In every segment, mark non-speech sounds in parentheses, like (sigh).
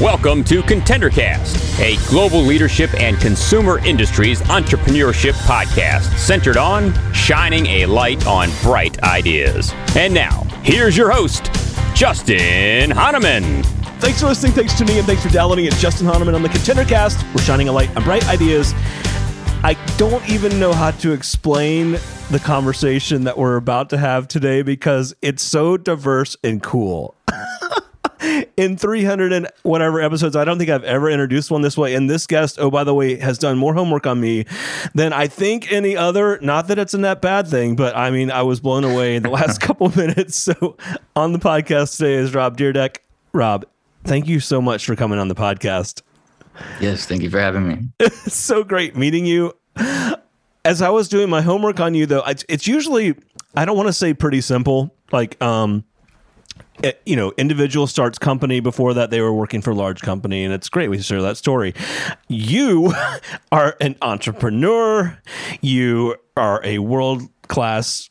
Welcome to ContenderCast, a global leadership and consumer industries entrepreneurship podcast centered on shining a light on bright ideas. And now, here's your host, Justin Hahnemann. Thanks for listening, thanks to me, in, thanks for downloading it. Justin Hahnemann on the ContenderCast. We're shining a light on bright ideas. I don't even know how to explain the conversation that we're about to have today because it's so diverse and cool. (laughs) in 300 and whatever episodes, I don't think I've ever introduced one this way. And this guest, oh, by the way, has done more homework on me than I think any other. Not that it's a net bad thing, but I mean, I was blown away in the (laughs) last couple minutes. So on the podcast today is Rob Dyrdek. Rob, thank you so much for coming on the podcast. Yes, thank you for having me. (laughs) so great meeting you. As I was doing my homework on you, though, it's, usually I don't want to say pretty simple. Like, um, it, eh, you know, individual starts company. Before that, they were working for large company, and it's great. We share that story. You (laughs) are an entrepreneur. You are a world class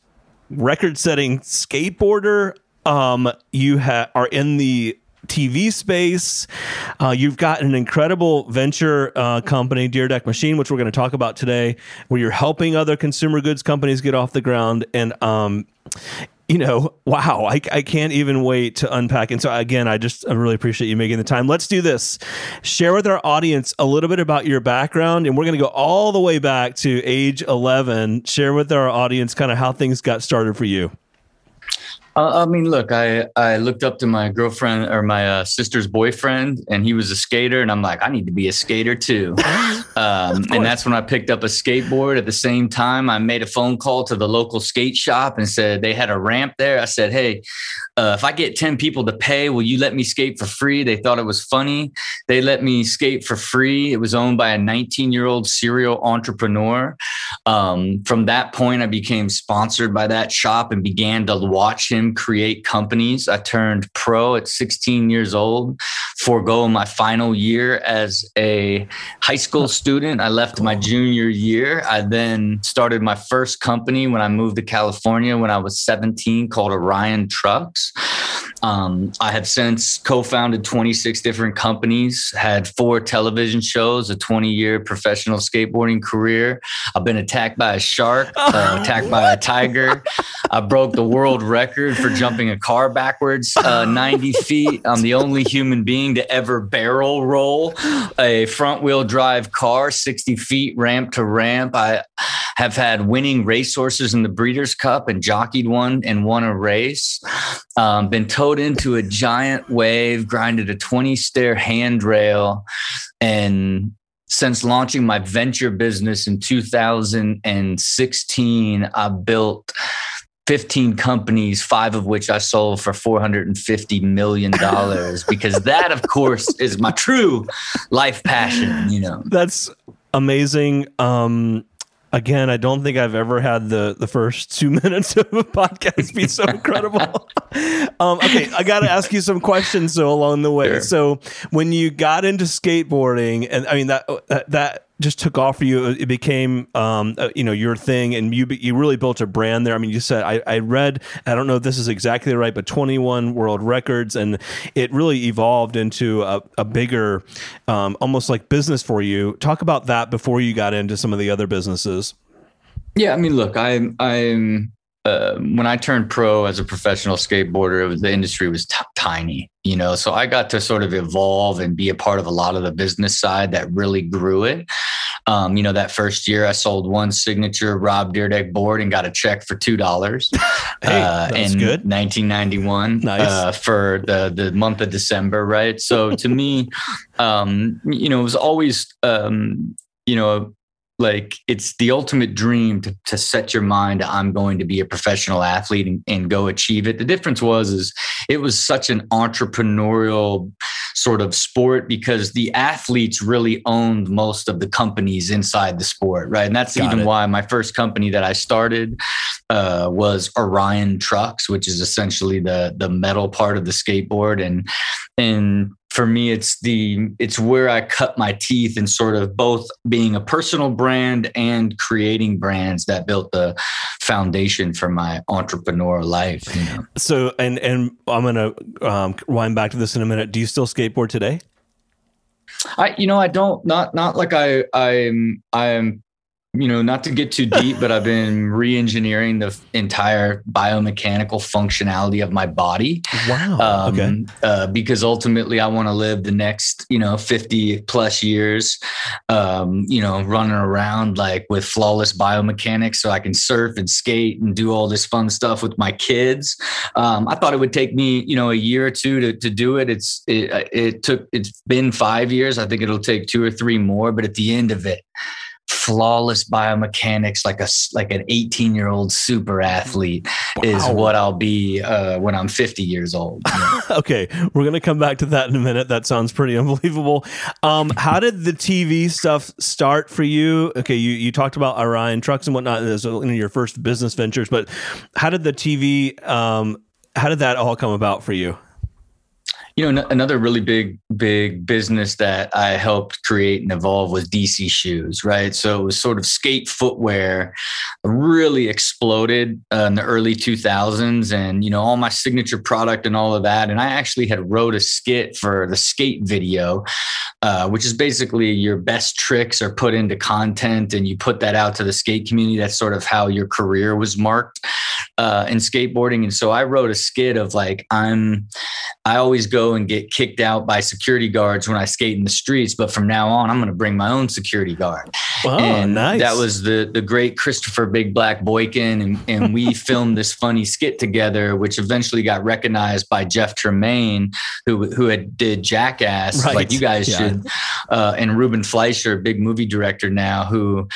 record setting skateboarder. Um, you ha- are in the TV space. Uh, you've got an incredible venture uh, company, Dyrdek Machine, which we're going to talk about today, where you're helping other consumer goods companies get off the ground. And um, you know, wow, I, I can't even wait to unpack. And so, again, I just I really appreciate you making the time. Let's do this. Share with our audience a little bit about your background, and we're going to go all the way back to age 11. Share with our audience kind of how things got started for you. Uh, I mean, look, I, I looked up to my girlfriend or my uh, sister's boyfriend, and he was a skater, and I'm like, I need to be a skater too. (laughs) Um, and that's when I picked up a skateboard. At the same time, I made a phone call to the local skate shop and said they had a ramp there. I said, Hey, uh, if I get 10 people to pay, will you let me skate for free? They thought it was funny. They let me skate for free. It was owned by a 19 year old serial entrepreneur. Um, from that point, I became sponsored by that shop and began to watch him create companies. I turned pro at 16 years old, forego my final year as a high school student. I left my junior year. I then started my first company when I moved to California when I was 17 called Orion Trucks. Um, I have since co founded 26 different companies, had four television shows, a 20 year professional skateboarding career. I've been attacked by a shark, (laughs) uh, attacked by a tiger. I broke the world record for jumping a car backwards uh, 90 (laughs) feet. I'm the only human being to ever barrel roll a front wheel drive car 60 feet ramp to ramp. I have had winning racehorses in the Breeders' Cup and jockeyed one and won a race. Um, been towed into a giant wave, grinded a 20 stair handrail, and since launching my venture business in 2016, I built 15 companies, five of which I sold for $450 million (laughs) because that, of course, is my true life passion, you know. That's amazing. Um, again, I don't think I've ever had the the first two (laughs) minutes of a podcast be so incredible. (laughs) um, okay, I got to ask you some questions so along the way. Sure. So when you got into skateboarding, and I mean that that just took off for you. It became, um, uh, you know, your thing, and you you really built a brand there. I mean, you said I, I read. I don't know if this is exactly right, but 21 world records, and it really evolved into a, a bigger, um, almost like business for you. Talk about that before you got into some of the other businesses. Yeah, I mean, look, I'm I'm uh, when I turned pro as a professional skateboarder, was, the industry was t- tiny, you know. So I got to sort of evolve and be a part of a lot of the business side that really grew it. Um, you know, that first year I sold one signature Rob Dyrdek board and got a check for two dollars. (laughs) hey, uh, in good. 1991 nice. uh, for the the month of December, right? So to me, (laughs) um, you know, it was always um, you know like it's the ultimate dream to, to set your mind i'm going to be a professional athlete and, and go achieve it. The difference was is it was such an entrepreneurial sort of sport because the athletes really owned most of the companies inside the sport right? And that's Got even it. why my first company that i started uh, was orion trucks which is essentially the the metal part of the skateboard. And and for me, it's the it's where I cut my teeth in sort of both being a personal brand and creating brands that built the foundation for my entrepreneurial life. You know? So, and and I'm gonna um, wind back to this in a minute. Do you still skateboard today? I, you know, I don't not not like I I'm I'm you know, not to get too deep, but I've been (laughs) re-engineering the entire biomechanical functionality of my body. Wow. Um, okay. Uh, because ultimately, I want to live the next, you know, fifty plus years, um, you know, running around like with flawless biomechanics, so I can surf and skate and do all this fun stuff with my kids. Um, I thought it would take me, you know, a year or two to to do it. It's it, it took it's been five years. I think it'll take two or three more, but at the end of it flawless biomechanics like a like an 18 year old super athlete wow. is what I'll be uh, when I'm 50 years old. (laughs) okay, we're gonna come back to that in a minute. That sounds pretty unbelievable. Um, how did the TV stuff start for you? Okay, you you talked about Orion trucks and whatnot as in your first business ventures, but how did the TV um, how did that all come about for you? You know, another really big, big business that I helped create and evolve was DC Shoes, right? So it was sort of skate footwear, really exploded uh, in the early 2000s, and you know, all my signature product and all of that. And I actually had wrote a skit for the skate video, uh, which is basically your best tricks are put into content, and you put that out to the skate community. That's sort of how your career was marked uh, in skateboarding. And so I wrote a skit of like, I'm, I always go and get kicked out by security guards when I skate in the streets. But from now on, I'm going to bring my own security guard. Oh, and nice. that was the the great Christopher Big Black Boykin, and and we (laughs) filmed this funny skit together, which eventually got recognized by Jeff Tremaine, who who had did Jackass, right. like you guys yeah. should, uh, and Ruben Fleischer, big movie director now, who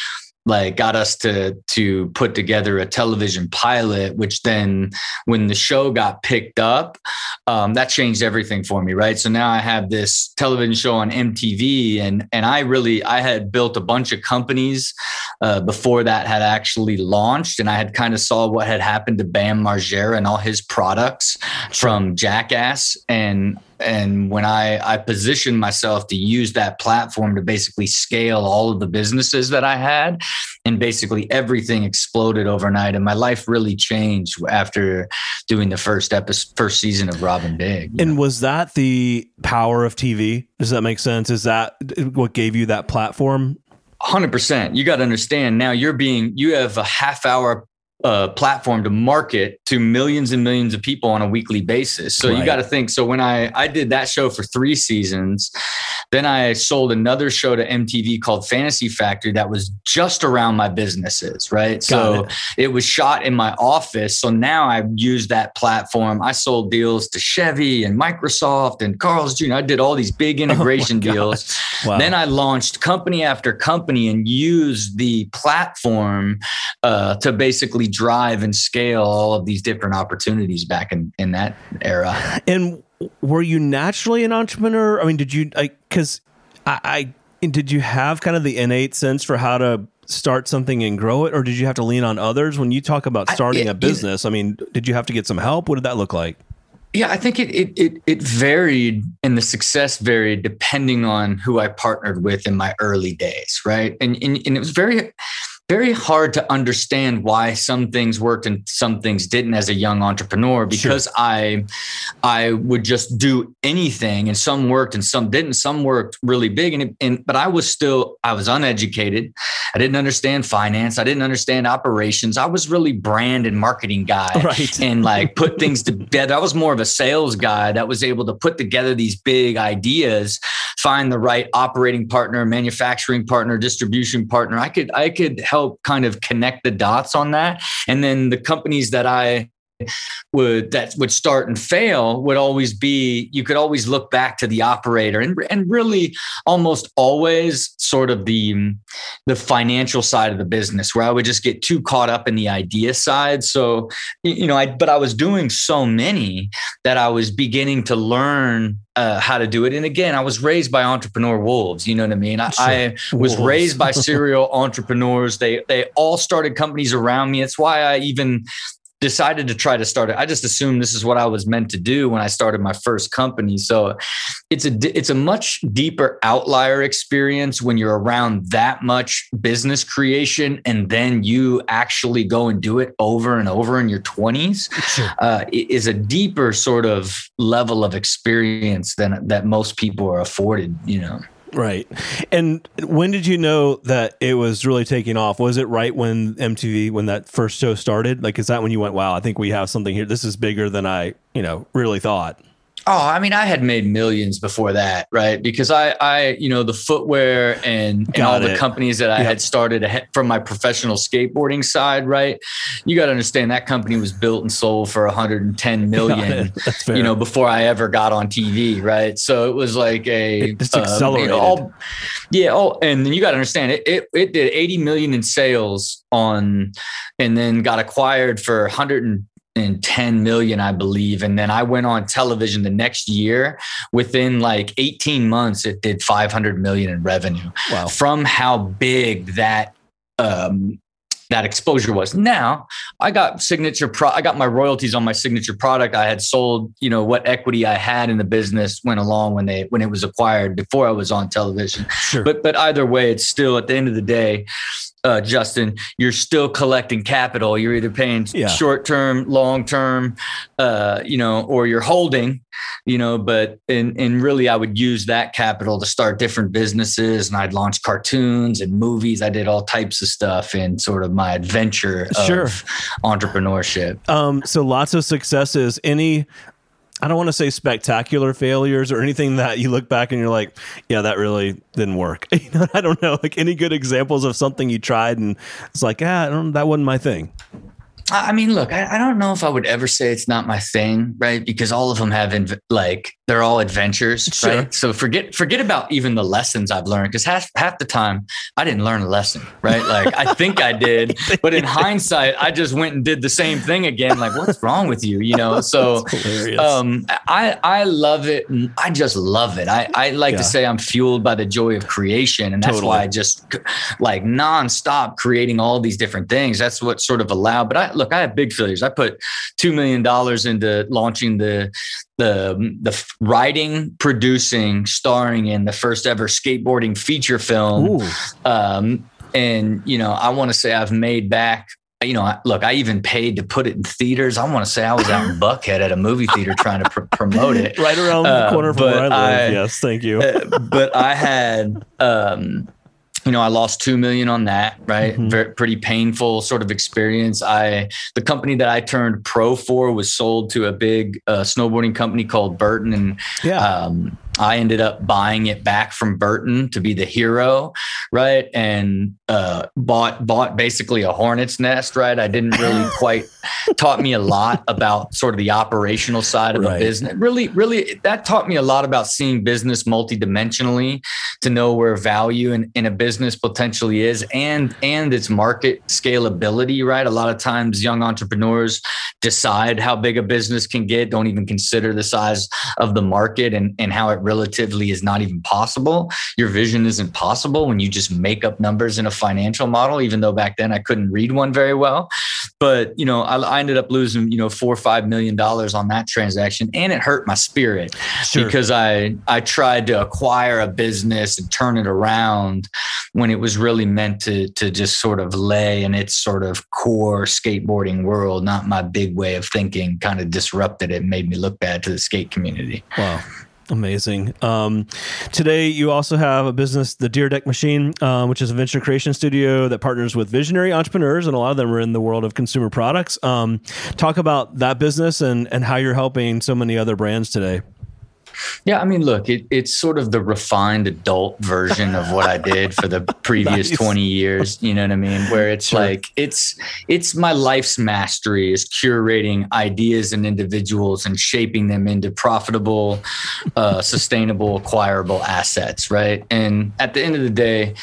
like got us to to put together a television pilot which then when the show got picked up um, that changed everything for me right? So now i have this television show on mtv and and i really i had built a bunch of companies uh, before that had actually launched and i had kind of saw what had happened to bam margera and all his products from jackass and and when I, I positioned myself to use that platform to basically scale all of the businesses that I had, and basically everything exploded overnight, and my life really changed after doing the first episode, first season of Rob and Big. And know? was that the power of TV? Does that make sense? Is that what gave you that platform? 100%. You got to understand now you're being, you have a half hour uh, platform to market to millions and millions of people on a weekly basis. So right. you got to think. So when I I did that show for three seasons, then I sold another show to MTV called Fantasy Factory that was just around my businesses. Right. Got so it. it. was shot in my office. So now I've used that platform. I sold deals to Chevy and Microsoft and Carl's Jr. I did all these big (laughs) oh integration oh deals. Wow. Then I launched company after company and used the platform uh, to basically drive and scale all of these different opportunities back in in that era. And were you naturally an entrepreneur? I mean, did you like because I, I did you have kind of the innate sense for how to start something and grow it, or did you have to lean on others? When you talk about starting I, it, a business, it, I mean, did you have to get some help? What did that look like? Yeah, I think it, it it it varied and the success varied depending on who I partnered with in my early days, right? And and, and it was very very hard to understand why some things worked and some things didn't as a young entrepreneur because sure. I I would just do anything and some worked and some didn't. Some worked really big and, and but I was still I was uneducated. I didn't understand finance. I didn't understand operations. I was really brand and marketing guy (laughs) right. and like put (laughs) things together. I was more of a sales guy that was able to put together these big ideas find the right operating partner manufacturing partner distribution partner. I could I could help help kind of connect the dots on that. And then the companies that I would that would start and fail would always be you could always look back to the operator and and really almost always sort of the the financial side of the business where I would just get too caught up in the idea side so you know I but I was doing so many that I was beginning to learn uh, how to do it. And again, I was raised by entrepreneur wolves. You know what I mean? I, I was wolves. raised by (laughs) serial entrepreneurs. They they all started companies around me. It's why I even decided to try to start it. I just assumed this is what I was meant to do when I started my first company. So it's a it's a much deeper outlier experience when you're around that much business creation and then you actually go and do it over and over in your 20s. Sure. Uh, is a deeper sort of level of experience than that most people are afforded. You know. Right. And when did you know that it was really taking off? Was it right when MTV, when that first show started? Like, is that when you went, wow, I think we have something here? This is bigger than I, you know, really thought. Oh, I mean, I had made millions before that, right? Because I, I, you know, the footwear and, and all the companies that I yep. had started from my professional skateboarding side, right? You got to understand that company was built and sold for 110 (laughs) million, you know, before I ever got on TV, right? So it was like a it's uh, accelerated. You know, all, yeah. Oh, and then you got to understand it, it. It did 80 million in sales on, and then got acquired for 100 and 10 million, I believe. And then I went on television the next year. Within like 18 months, it did 500 million in revenue wow. from how big that um, that exposure was. Now I got signature pro I got my royalties on my signature product. I had sold, you know, what equity I had in the business went along when they when it was acquired before I was on television. Sure. But but either way, it's still at the end of the day, uh, Justin, you're still collecting capital. You're either paying yeah. short term, long term, uh, you know, or you're holding, you know. But and and really, I would use that capital to start different businesses, and I'd launch cartoons and movies. I did all types of stuff in sort of my adventure sure. of entrepreneurship. Um, so lots of successes. Any I don't want to say spectacular failures or anything that you look back and you're like, yeah, that really didn't work. (laughs) You know, I don't know, like any good examples of something you tried and it's like, ah, that wasn't my thing. I mean, look, I, I, don't know if I would ever say it's not my thing, right? Because all of them have inv- like they're all adventures, sure. right? So forget forget about even the lessons I've learned because half half the time I didn't learn a lesson, right? Like I think I did, (laughs) but in hindsight, I just went and did the same thing again. Like, what's wrong with you? You know? So um, I I love it. I just love it. I I like yeah. to say I'm fueled by the joy of creation, and that's totally. why I just like nonstop creating all these different things. That's what sort of allowed. But I look, I have big failures. I put two million dollars into launching the the the writing, producing, starring in the first ever skateboarding feature film. Um, and you know, I want to say I've made back you know, look, I even paid to put it in theaters. I want to say I was out in (laughs) Buckhead at a movie theater trying to pr- promote it. (laughs) Right around the corner uh, from where I live. Yes, thank you. uh, but I had, (laughs) um, you know, I lost two million on that, right? Mm-hmm. Very, pretty painful sort of experience. I the company that I turned pro for was sold to a big uh, snowboarding company called Burton, and yeah. Um, I ended up buying it back from Burton to be the hero, right? And uh, bought bought basically a hornet's nest, right? I didn't really (laughs) quite taught me a lot about sort of the operational side of right. a business. Really, really, that taught me a lot about seeing business multidimensionally to know where value in, in a business potentially is and and its market scalability, right? A lot of times young entrepreneurs decide how big a business can get, don't even consider the size of the market and, and how it relatively is not even possible. Your vision isn't possible when you just make up numbers in a financial model, even though back then I couldn't read one very well. But, you know, I, I ended up losing, you know, four or five million dollars on that transaction. And it hurt my spirit sure. because I, I tried to acquire a business and turn it around when it was really meant to, to just sort of lay in its sort of core skateboarding world, not my big way of thinking kind of disrupted it, made me look bad to the skate community. Wow. Amazing. Um, today, you also have a business, the Dyrdek Machine, um, which is a venture creation studio that partners with visionary entrepreneurs, and a lot of them are in the world of consumer products. Um, talk about that business and, and how you're helping so many other brands today. Yeah, I mean, look, it, it's sort of the refined adult version of what I did for the (laughs) previous nice. 20 years, you know what I mean? Where it's sure. like it's it's my life's mastery is curating ideas and individuals and shaping them into profitable, uh, sustainable, acquirable assets, right? And at the end of the day,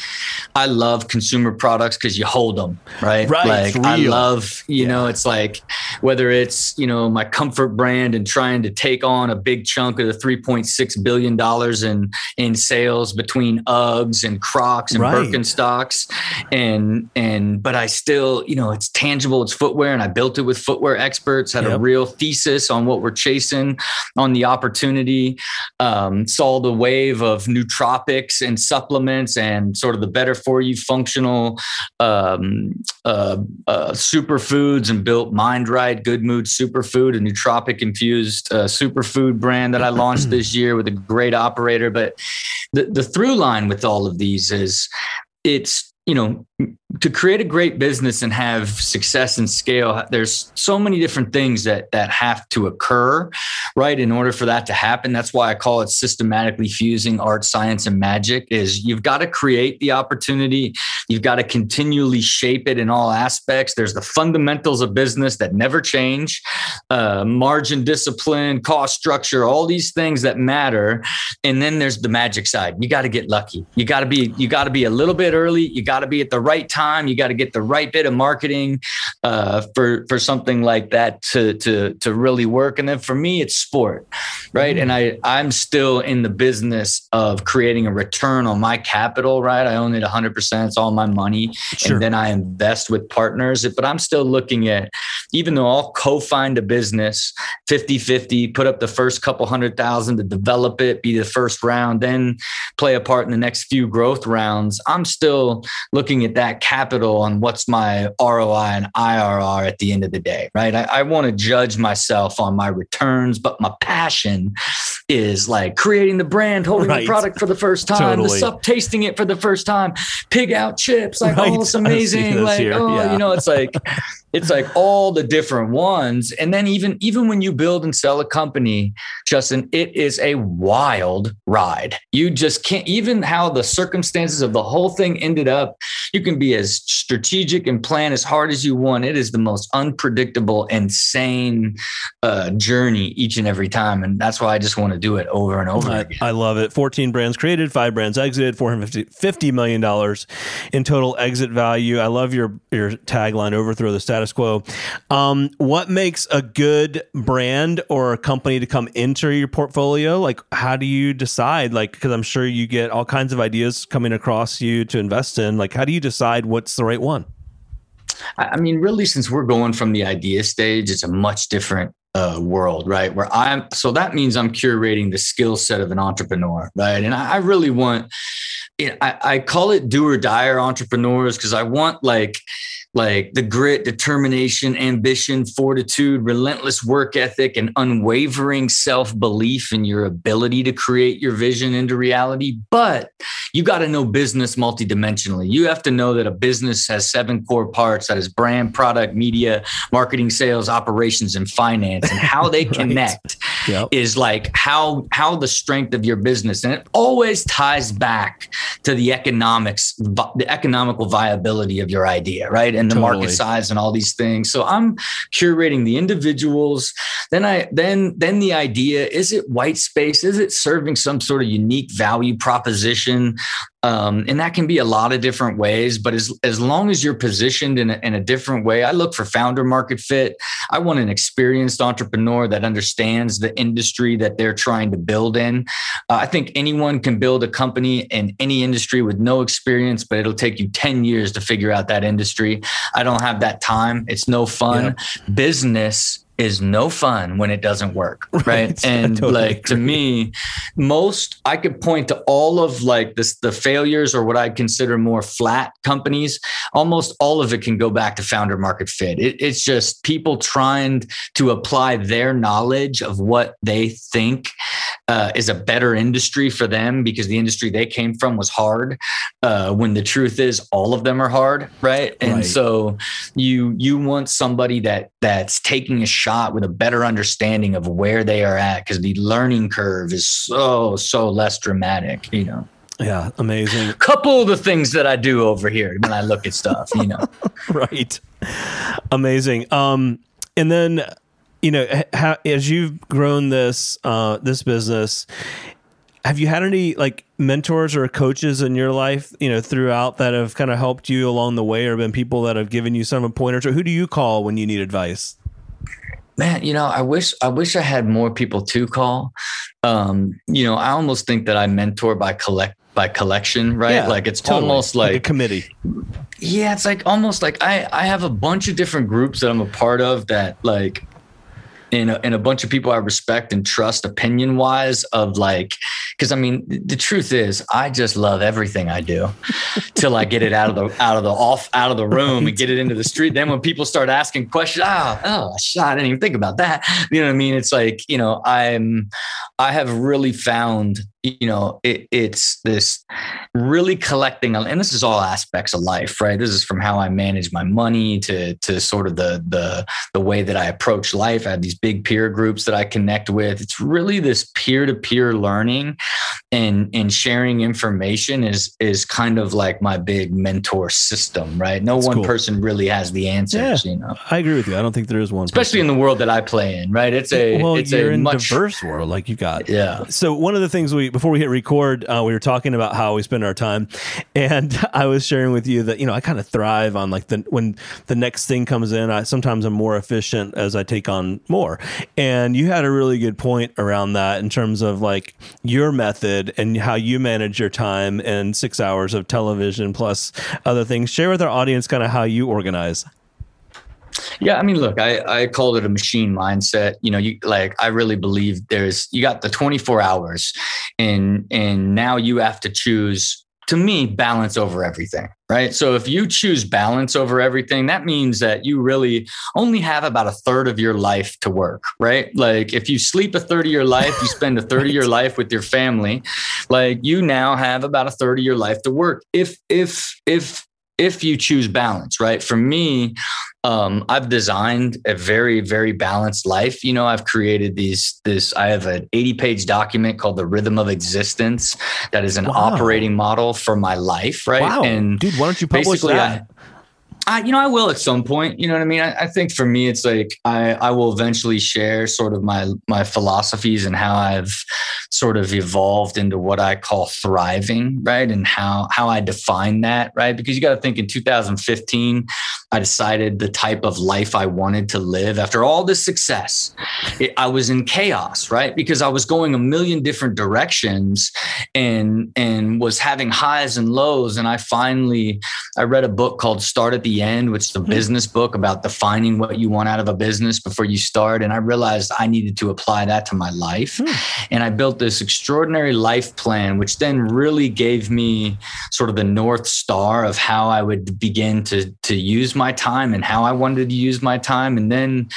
I love consumer products cuz you hold them, right? Right. Like I love, you yeah. know, it's like whether it's, you know, my comfort brand and trying to take on a big chunk of the 3 $3.6 billion in, in sales between Uggs and Crocs and right. Birkenstocks. And, and, but I still, you know, it's tangible, it's footwear. And I built it with footwear experts, had yep. a real thesis on what we're chasing, on the opportunity, um, saw the wave of nootropics and supplements and sort of the better for you functional um, uh, uh, superfoods and built Mind Right Good Mood Superfood, a nootropic infused uh, superfood brand that I launched (clears throat) this year with a great operator. But the, the through line with all of these is it's, you know, to create a great business and have success and scale there's so many different things that that have to occur right in order for that to happen. That's why i call it systematically fusing art science and magic is you've got to create the opportunity. You've got to continually shape it in all aspects. There's the fundamentals of business that never change uh, margin discipline cost structure all these things that matter. And then there's the magic side. You got to get lucky. You got to be you got to be a little bit early. You got to be at the right time you got to get the right bit of marketing uh, for for something like that to to to really work. And then for me it's sport right? And i i'm still in the business of creating a return on my capital right? I own it 100% it's all my money. Sure. and then i invest with partners. But i'm still looking at even though i'll co-find a business 50-50 put up the first couple hundred thousand to develop it be the first round then play a part in the next few growth rounds i'm still looking at that capital on what's my roi and irr at the end of the day right i, I want to judge myself on my returns but my passion is like creating the brand holding Right. the product for the first (laughs) time Totally. the sup tasting it for the first time pig out chips like Right. oh it's (laughs) amazing this like here. oh Yeah. you know it's like (laughs) it's like all the different ones. And then even even when you build and sell a company justin it is a wild ride. You just can't even how the circumstances of the whole thing ended up you can be as strategic and plan as hard as you want. It is the most unpredictable insane uh, journey each and every time. And that's why i just want to do it over and over I, again. I love it. 14 brands created, five brands exited, 450 million dollars in total exit value. I love your your tagline, overthrow the status quo. Um, what makes a good brand or a company to come into your portfolio? Like, how do you decide? Like, because I'm sure you get all kinds of ideas coming across you to invest in. Like, how do you decide what's the right one? I mean, really, since we're going from the idea stage, it's a much different uh, world, right? Where I'm, so that means I'm curating the skill set of an entrepreneur, right? And I, I really want, it, I, I call it do or die entrepreneurs because I want like, like the grit, determination, ambition, fortitude, relentless work ethic, and unwavering self belief in your ability to create your vision into reality. But you got to know business multidimensionally. You have to know that a business has seven core parts that is brand, product, media, marketing, sales, operations, and finance, and how they (laughs) Right. connect Yep. is like how how the strength of your business and it always ties back to the economics the economical viability of your idea right? And the Totally. market size and all these things. So i'm curating the individuals. Then i then then the idea is it white space? Is it serving some sort of unique value proposition um, and that can be a lot of different ways but as as long as you're positioned in a, in a different way i look for founder market fit I want an experienced entrepreneur that understands the industry that they're trying to build in. Uh, I think anyone can build a company in any industry with no experience, but it'll take you 10 years to figure out that industry. I don't have that time. It's no fun. Business is no fun when it doesn't work. (laughs) Right. Right. And totally like to me, most I could point to all of like this the failures or what I consider more flat companies almost all of it can go back to founder market fit. It, it's just people trying to apply their knowledge of what they think uh, is a better industry for them because the industry they came from was hard. Uh, when the truth is, all of them are hard, right? And Right. so you you want somebody that that's taking a shot with a better understanding of where they are at because the learning curve is so so less dramatic. You know, Yeah, amazing. A couple of the things that I do over here when I look at stuff. You know. (laughs) right amazing um and then you know how, as you've grown this uh this business have you had any like mentors or coaches in your life you know throughout that have kind of helped you along the way or been people that have given you some pointers or who do you call when you need advice man you know i wish i wish i had more people to call um, you know, I almost think that I mentor by collect by collection, right? Yeah, like it's totally. almost like, a committee. yeah, it's like almost like I I have a bunch of different groups that I'm a part of that like and a, and a bunch of people I respect and trust opinion wise of like because I mean the truth is I just love everything I do till I get it out of the out of the off out of the room right. and get it into the street. Then when people start asking questions oh oh shit I didn't even think about that. You know what I mean? It's like you know I'm I have really found you know it, it's this really collecting and this is all aspects of life right? This is from how i manage my money to to sort of the the the way that i approach life. I have these big peer groups that i connect with. It's really this peer-to-peer learning and and sharing information is is kind of like my big mentor system right? No That's one cool. person really has the answers yeah, you know? I agree with you. I don't think there is one especially person. in the world that i play in right? It's a well it's you're a in much diverse world like you got yeah. So one of the things we before we hit record, uh, we were talking about how we spend our time, and (laughs) I was sharing with you that you know I kind of thrive on like the when the next thing comes in. I sometimes I'm more efficient as I take on more, and you had a really good point around that in terms of like your method and how you manage your time and six hours of television plus other things. Share with our audience kind of how you organize. Yeah, I mean, look, I, I called it a machine mindset. You know, you like I really believe there's you got the 24 hours and and now you have to choose to me balance over everything right? So if you choose balance over everything that means that you really only have about a third of your life to work right? Like if you sleep a third of your life you spend a third of (laughs) your life with your family like you now have about a third of your life to work. If if if if you choose balance, right? For me, um, I've designed a very, very balanced life. You know, I've created these, this, I have an 80 page document called The Rhythm of Existence that is an wow. operating model for my life, right? Wow. And dude, why don't you publish that? I, I, you know, I will at some point. You know what I mean? I, I, think for me, it's like I, I will eventually share sort of my my philosophies and how I've sort of evolved into what I call thriving, right? And how how I define that, right? Because you got to think in 2015, I decided the type of life I wanted to live after all this success. It, I was in chaos, right? Because I was going a million different directions and and was having highs and lows. And I finally I read a book called Start at the end, which is a business book about defining what you want out of a business before you start. And I realized I needed to apply that to my life. Mm. And I built this extraordinary life plan, which then really gave me sort of the North Star of how I would begin to, to use my time and how I wanted to use my time. And then,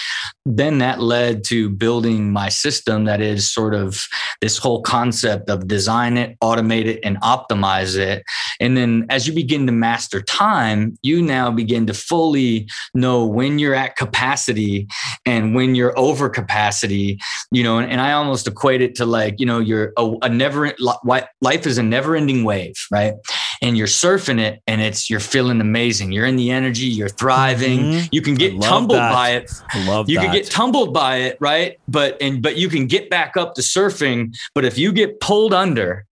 then that led to building my system that is sort of this whole concept of design it, automate it, and optimize it. And then as you begin to master time, you now begin to fully know when you're at capacity and when you're over capacity, you know, and, and I almost equate it to like, you know, you're a, a never, life is a never ending wave, right? And you're surfing it and it's, you're feeling amazing. You're in the energy, you're thriving. Mm-hmm. You can get tumbled that. by it. I love you that. can get tumbled by it, right? But, and, but you can get back up to surfing. But if you get pulled under,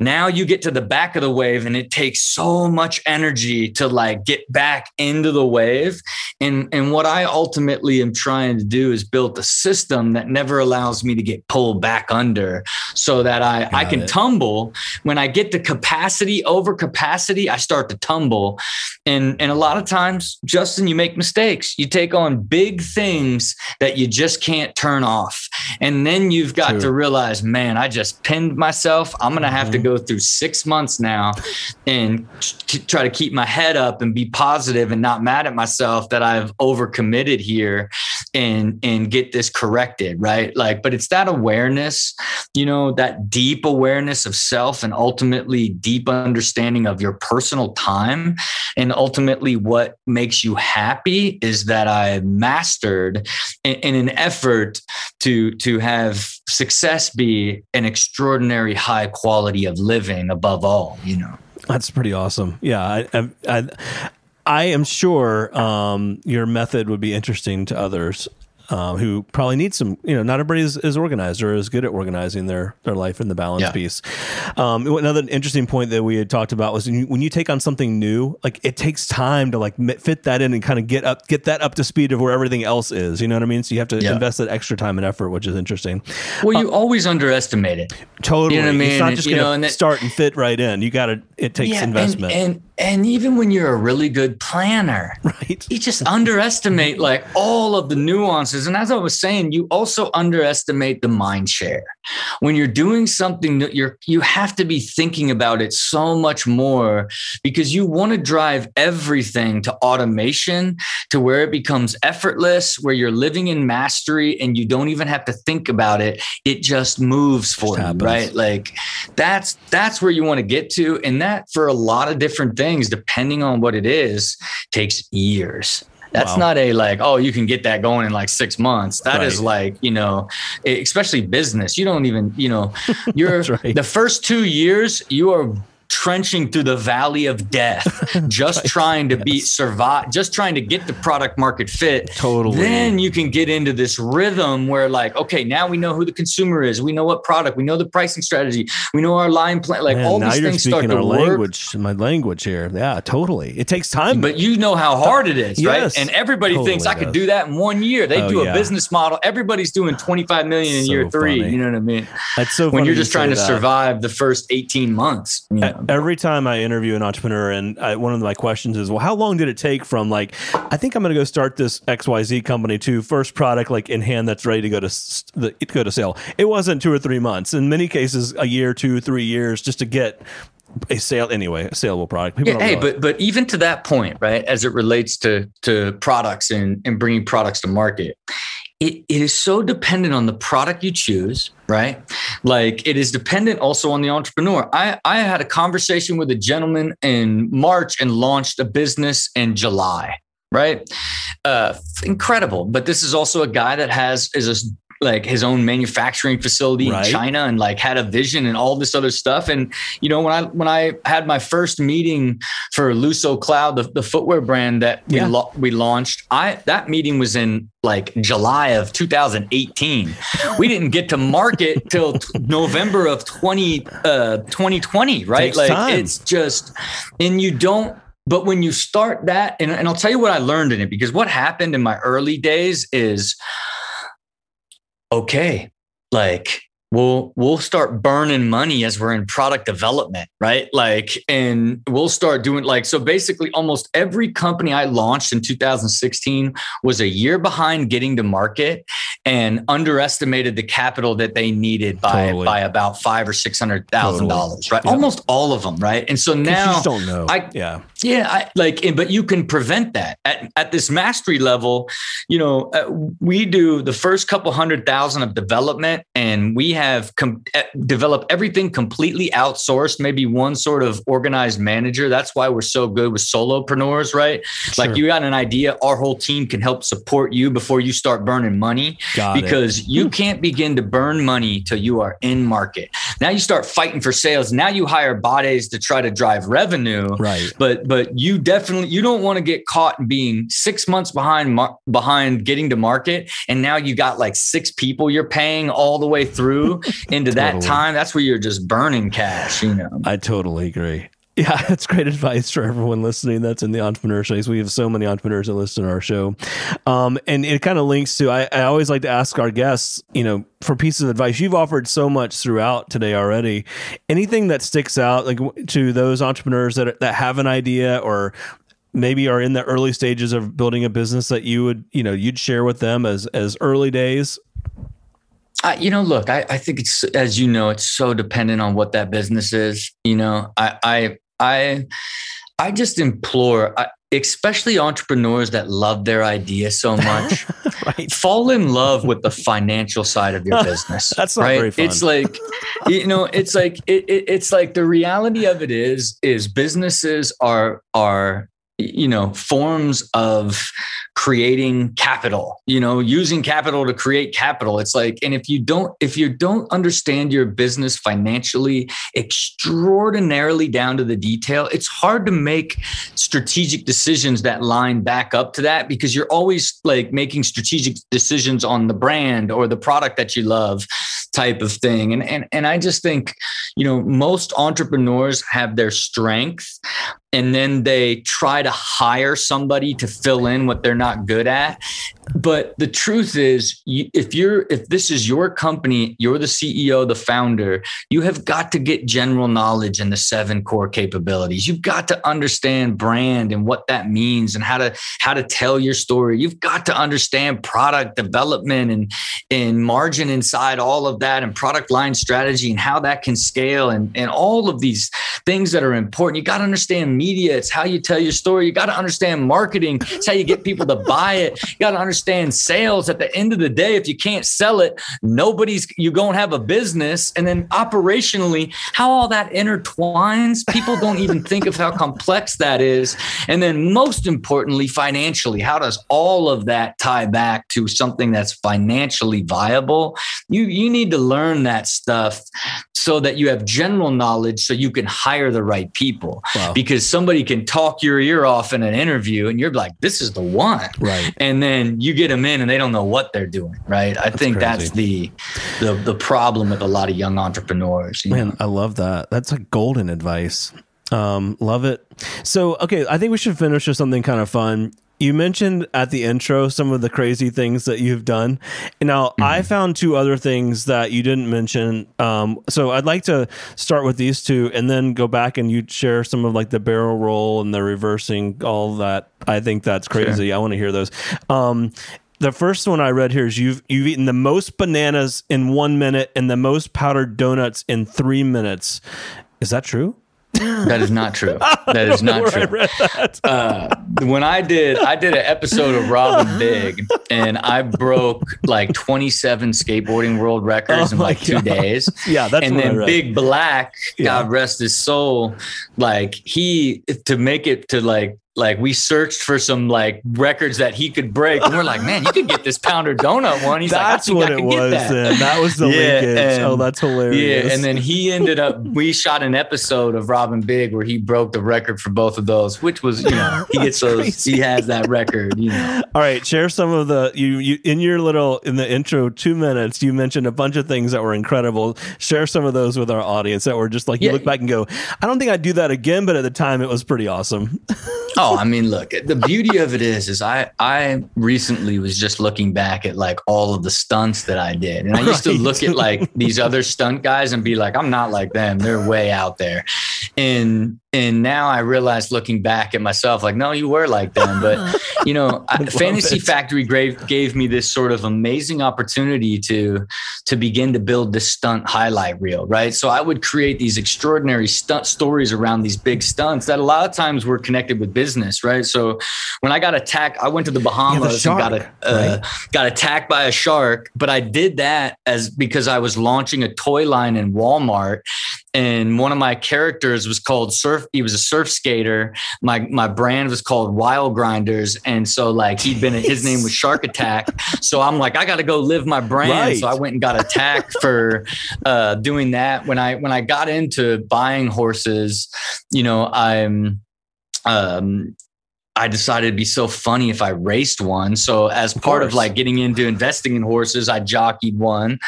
now you get to the back of the wave and it takes so much energy to like get back into the wave. And, and what I ultimately am trying to do is build a system that never allows me to get pulled back under so that I, I can it. tumble. When I get to capacity over capacity, I start to tumble. And, and a lot of times, Justin, you make mistakes. You take on big things that you just can't turn off. And then you've got True. to realize, man, I just pinned myself. I'm going to have to mm-hmm. go through six months now and t- try to keep my head up and be positive and not mad at myself that I've overcommitted here and and get this corrected, right? Like, but it's that awareness, you know, that deep awareness of self and ultimately deep understanding of your personal time. And ultimately what makes you happy is that I mastered in, in an effort to to have success be an extraordinary high quality of living above all, you know. That's pretty awesome. Yeah, I, I, I, I am sure um, your method would be interesting to others. Um, who probably need some. You know, not everybody is, is organized or is good at organizing their their life in the balance Yeah. piece. Um, another interesting point that we had talked about was when you, when you take on something new, like it takes time to like fit that in and kind of get up get that up to speed of where everything else is. You know what I mean? So you have to Yeah. invest that extra time and effort, which is interesting. Well, you always underestimate it. Totally, You know what I it's not just going to and that- start and fit right in. You got to. It takes and- investment, And, and even when you're a really good planner, (laughs) right? you just underestimate like all of the nuances. And as I was saying, you also underestimate the mind share. When you're doing something that you're you have to be thinking about it so much more because you want to drive everything to automation to where it becomes effortless, where you're living in mastery and you don't even have to think about it. It just moves for you, happens. right? Like that's that's where you want to get to. And that for a lot of different things, depending on what it is, takes years. That's Wow. not a like, oh, you can get that going in like six months. That is Right. like, you know, especially business. You don't even, you know, (laughs) you're right. the first two years, you are trenching through the valley of death, (laughs) just trying to be survive, just trying to get the product market fit. Totally. Then you can get into this rhythm where, like, okay, now we know who the consumer is. We know what product. We know the pricing strategy. We know our line plan. Like Man, all these things start to our work. language, my language here. Yeah, totally. It takes time. But you know how hard it is, Yes, right? And everybody totally thinks I could do that in one year. They Oh, do a yeah. business model. Everybody's doing (sighs) 25 million in So year three. funny. You know what I mean? That's so when you're just trying to that. survive the first 18 months. you know? Every time I interview an entrepreneur, and I, one of my questions is, well, how long did it take from like, I think I'm going to go start this XYZ company to first product like in hand that's ready to go to the, go to sale? It wasn't two or three months. In many cases, a year, two, three years just to get a sale anyway, a saleable product. Yeah, hey, but but even to that point, right, as it relates to to products and and bringing products to market, it, it is so dependent on the product you choose, right? Like it is dependent also on the entrepreneur. I I had a conversation with a gentleman in March and launched a business in July, right? Uh, incredible. But this is also a guy that has is a like his own manufacturing facility Right. in China and like had a vision and all this other stuff. And you know, when I when I had my first meeting for Lusso Cloud, the, the footwear brand that we Yeah. lo- we launched, I that meeting was in like July of 2018. We didn't get to market till t- November of 20 uh 2020, right? Takes like time. it's just and you don't but when you start that, and, and I'll tell you what I learned in it, because what happened in my early days is okay, like we'll we'll start burning money as we're in product development, right? Like, and we'll start doing like so. Basically, almost every company I launched in 2016 was a year behind getting to market and underestimated the capital that they needed by Totally. by about five or six hundred thousand dollars, right? Yeah. Almost all of them, right? And so now you just don't know. I- yeah. Yeah, I, like, but you can prevent that at, at this mastery level. You know, uh, we do the first couple hundred thousand of development, and we have com- uh, developed everything completely outsourced. Maybe one sort of organized manager. That's why we're so good with solopreneurs, right? Like, you got an idea, our whole team can help support you before you start burning money Got it. because you can't begin to burn money till you are in market. Now you start fighting for sales. Now you hire bodies to try to drive revenue Right. but but you definitely you don't want to get caught being six months behind mar- behind getting to market and now you got like six people you're paying all the way through into that time that's where you're just burning cash you know I totally agree. Yeah, (laughs) that's great advice for everyone listening that's in the entrepreneur space. We have so many entrepreneurs that listen to our show. Um, and it kind of links to, I, I always like to ask our guests, you know, for pieces of advice. You've offered so much throughout today already. Anything that sticks out like to those entrepreneurs that, that have an idea or maybe are in the early stages of building a business that you would, you know, you'd share with them as, as early days? I, you know look I, I think it's as you know it's so dependent on what that business is you know i i i, I just implore I, especially entrepreneurs that love their idea so (laughs) much right. fall in love with the financial side of your (laughs) business. That's not right? very fun. It's like, you know, it's like it, it, it's like the reality of it is is businesses are are you know forms of creating capital you know using capital to create capital. It's like and if you don't if you don't understand your business financially extraordinarily down to the detail it's hard to make strategic decisions that line back up to that because you're always like making strategic decisions on the brand or the product that you love type of thing. And and and I just think you know most entrepreneurs have their strength and then they try to hire somebody to fill in what they're not good at. But the truth is if you're if this is your company you're the ceo the founder you have got to get general knowledge in the seven core capabilities. You've got to understand brand and what that means and how to how to tell your story. You've got to understand product development and and margin inside all of that and product line strategy and how that can scale and and all of these things that are important. You got to understand media. It's how you tell your story. You got to understand marketing. It's how you get people to buy it. You got to understand sales at the end of the day. If you can't sell it nobody's you don't have a business. And then operationally how all that intertwines people don't even think of how complex that is. And then most importantly financially how does all of that tie back to something that's financially viable? You you need to learn that stuff so that you have general knowledge so you can hire the right people. Wow. because somebody can talk your ear off in an interview and you're like this is the one. Right. And then you get them in and they don't know what they're doing right? I that's think crazy. that's the, the the problem with a lot of young entrepreneurs man know? i love that. That's like golden advice. Um love it. So okay i think we should finish with something kind of fun you mentioned at the intro some of the crazy things that you've done. Now, mm-hmm. I found two other things that you didn't mention. Um, so I'd like to start with these two and then go back and you share some of like the barrel roll and the reversing, all that. I think that's crazy. Sure. I want to hear those. Um, the first one I read here is you've you've eaten the most bananas in one minute and the most powdered donuts in three minutes. Is that true? (laughs) That is not true. (laughs) That is not true. That. Uh, when I did, I did an episode of Rob and (laughs) Big, and I broke like 27 skateboarding world records oh in like two days. Yeah, that's and then Big Black, yeah. God rest his soul, like he to make it to like like we searched for some like records that he could break and we're like man you could get this pounder donut one he's that's like what it was that. Then. that was the yeah, linkage and, oh that's hilarious yeah and then he ended up we shot an episode of Rob and Big where he broke the record for both of those which was you know he gets (laughs) those crazy. he has that record you know all right share some of the you you in your little in the intro two minutes you mentioned a bunch of things that were incredible share some of those with our audience that were just like you yeah. look back and go i don't think i'd do that again but at the time it was pretty awesome oh, I mean, look, the beauty of it is, is I I recently was just looking back at like all of the stunts that I did, and I used right. to look at like these other stunt guys and be like, I'm not like them. They're way out there, and and now I realize looking back at myself, like, no, you were like them. But (laughs) you know, (laughs) Fantasy it. Factory gave gave me this sort of amazing opportunity to to begin to build this stunt highlight reel, right? So I would create these extraordinary stunt stories around these big stunts that a lot of times were connected with business, right? So when I got attacked, I went to the Bahamas yeah, the shark, and got a, uh, right? got attacked by a shark, but I did that as because I was launching a toy line in Walmart and one of my characters was called surf he was a surf skater. My my brand was called wild grinders. And so like he'd been his name was shark attack. So i'm like i gotta go live my brand. Right. so i went and got attacked for uh, doing that. When i when i got into buying horses you know i'm um I decided it'd be so funny if I raced one. So as part of, of like getting into investing in horses, I jockeyed one.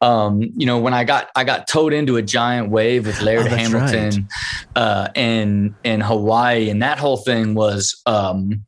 Um, you know, when I got I got towed into a giant wave with Laird oh, Hamilton right. uh, in in Hawaii, and that whole thing was um,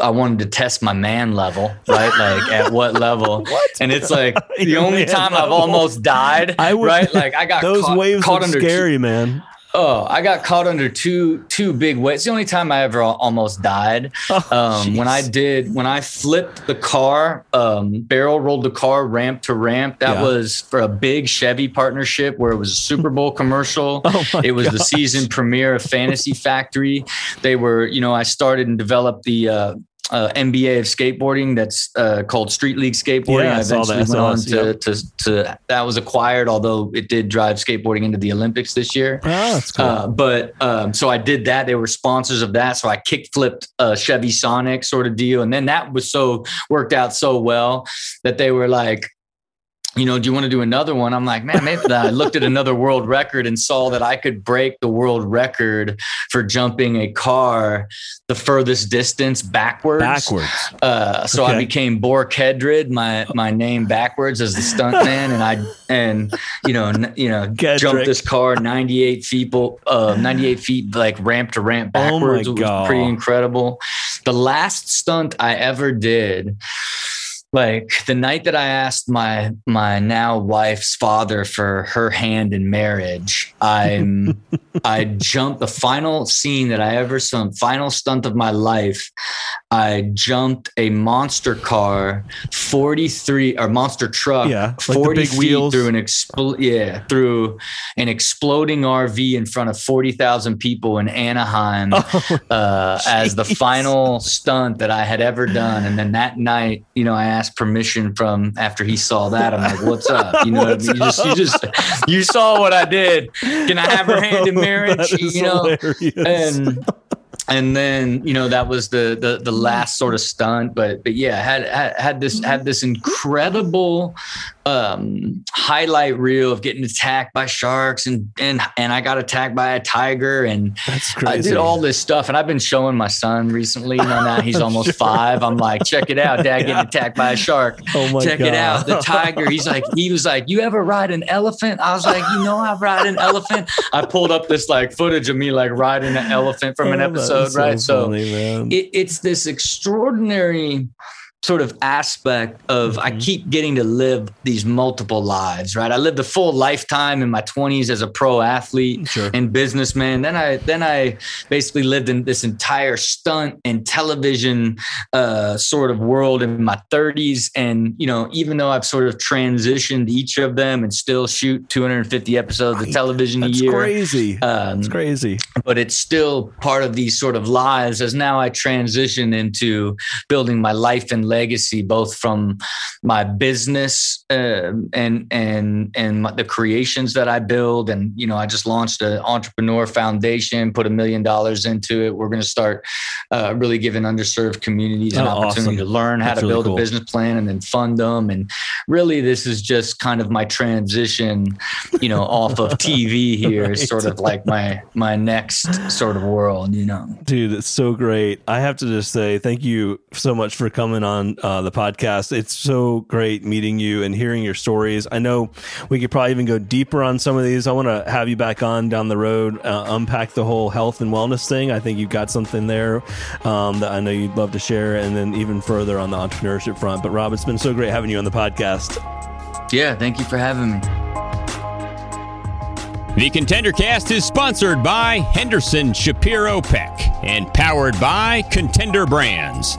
I wanted to test my man level, right? Like at what (laughs) level? what? And it's like (laughs) the only time level. I've almost died. I would, right? Like I got (laughs) those caught, waves caught under scary, man. Oh, I got caught under two two big waves. It's the only time I ever almost died. Oh, um, when I did when I flipped the car, um, barrel rolled the car ramp to ramp. That yeah. was for a big Chevy partnership where it was a Super Bowl (laughs) commercial. oh it was gosh. the season premiere of Fantasy Factory. They were, you know, I started and developed the uh, uh, NBA of skateboarding that's uh, called Street League Skateboarding. Yeah, I, I eventually that. went on to, yep. to, to that was acquired, although it did drive skateboarding into the Olympics this year. Oh, that's cool. Uh, but um, so I did that. They were sponsors of that. So I kick flipped a Chevy Sonic sort of deal. And then that was so worked out so well that they were like, you know, do you want to do another one? I'm like, man, maybe I looked at another world record and saw that I could break the world record for jumping a car the furthest distance backwards. Backwards. Uh, so I became Bor Kedryd, my my name backwards as the stuntman, and I and you know n- you know Kedrick. jumped this car 98 feet, uh, 98 feet like ramp to ramp backwards. Oh my backwards. it was God. pretty incredible. The last stunt I ever did. Like the night that I asked my my now wife's father for her hand in marriage, I'm (laughs) I jumped the final scene that I ever saw, final stunt of my life. I jumped a monster car, 43 or monster truck, Yeah, like 40 big feet wheels. through an expl- yeah, through an exploding RV in front of 40,000 people in Anaheim (laughs) Oh, uh, as the final stunt that I had ever done. And then that night, you know, I asked permission from after he saw that. I'm like, "What's up?" You know, what I mean? you just you just you saw what I did. Can I have her hand in (laughs) marriage? You know, hilarious. and and then you know that was the the the last sort of stunt but but yeah had had, had this had this incredible um highlight reel of getting attacked by sharks and and and I got attacked by a tiger and I did all this stuff and I've been showing my son recently you know now he's (laughs) almost Sure. five I'm like check it out dad getting attacked by a shark (laughs) Oh my check god! it out. The tiger. He's like, he was like, you ever ride an elephant? I was like, you know, I ride an elephant. I pulled up this like footage of me like riding an elephant from an Oh, episode, right? So, funny, man. it, it's this extraordinary sort of aspect of I Mhm. keep getting to live these multiple lives, right? I lived a full lifetime in my 20s as a pro athlete sure. and businessman. Then I then I basically lived in this entire stunt and television uh, sort of world in my 30s. And you know, even though I've sort of transitioned each of them and still shoot 250 episodes of Right. television a That's year, crazy. um, That's crazy. but it's still part of these sort of lives as now I transition into building my life and legacy, both from my business uh, and and and my, the creations that I build. And you know, I just launched an entrepreneur foundation, put a million dollars into it. We're going to start uh, really giving underserved communities an Oh, opportunity awesome. to learn how That's to really build cool. a business plan and then fund them. And really, this is just kind of my transition, you know, off of (laughs) TV here. Right. sort of like my my next sort of world, you know. Dude, it's so great. I have to just say thank you so much for coming on uh, the podcast. It's so great meeting you and hearing your stories. I know we could probably even go deeper on some of these. I want to have you back on down the road, uh, unpack the whole health and wellness thing. I think you've got something there um, that I know you'd love to share, and then even further on the entrepreneurship front. But Rob, it's been so great having you on the podcast. Yeah, thank you for having me. The Contender Cast is sponsored by Henderson Shapiro Peck and powered by Contender Brands.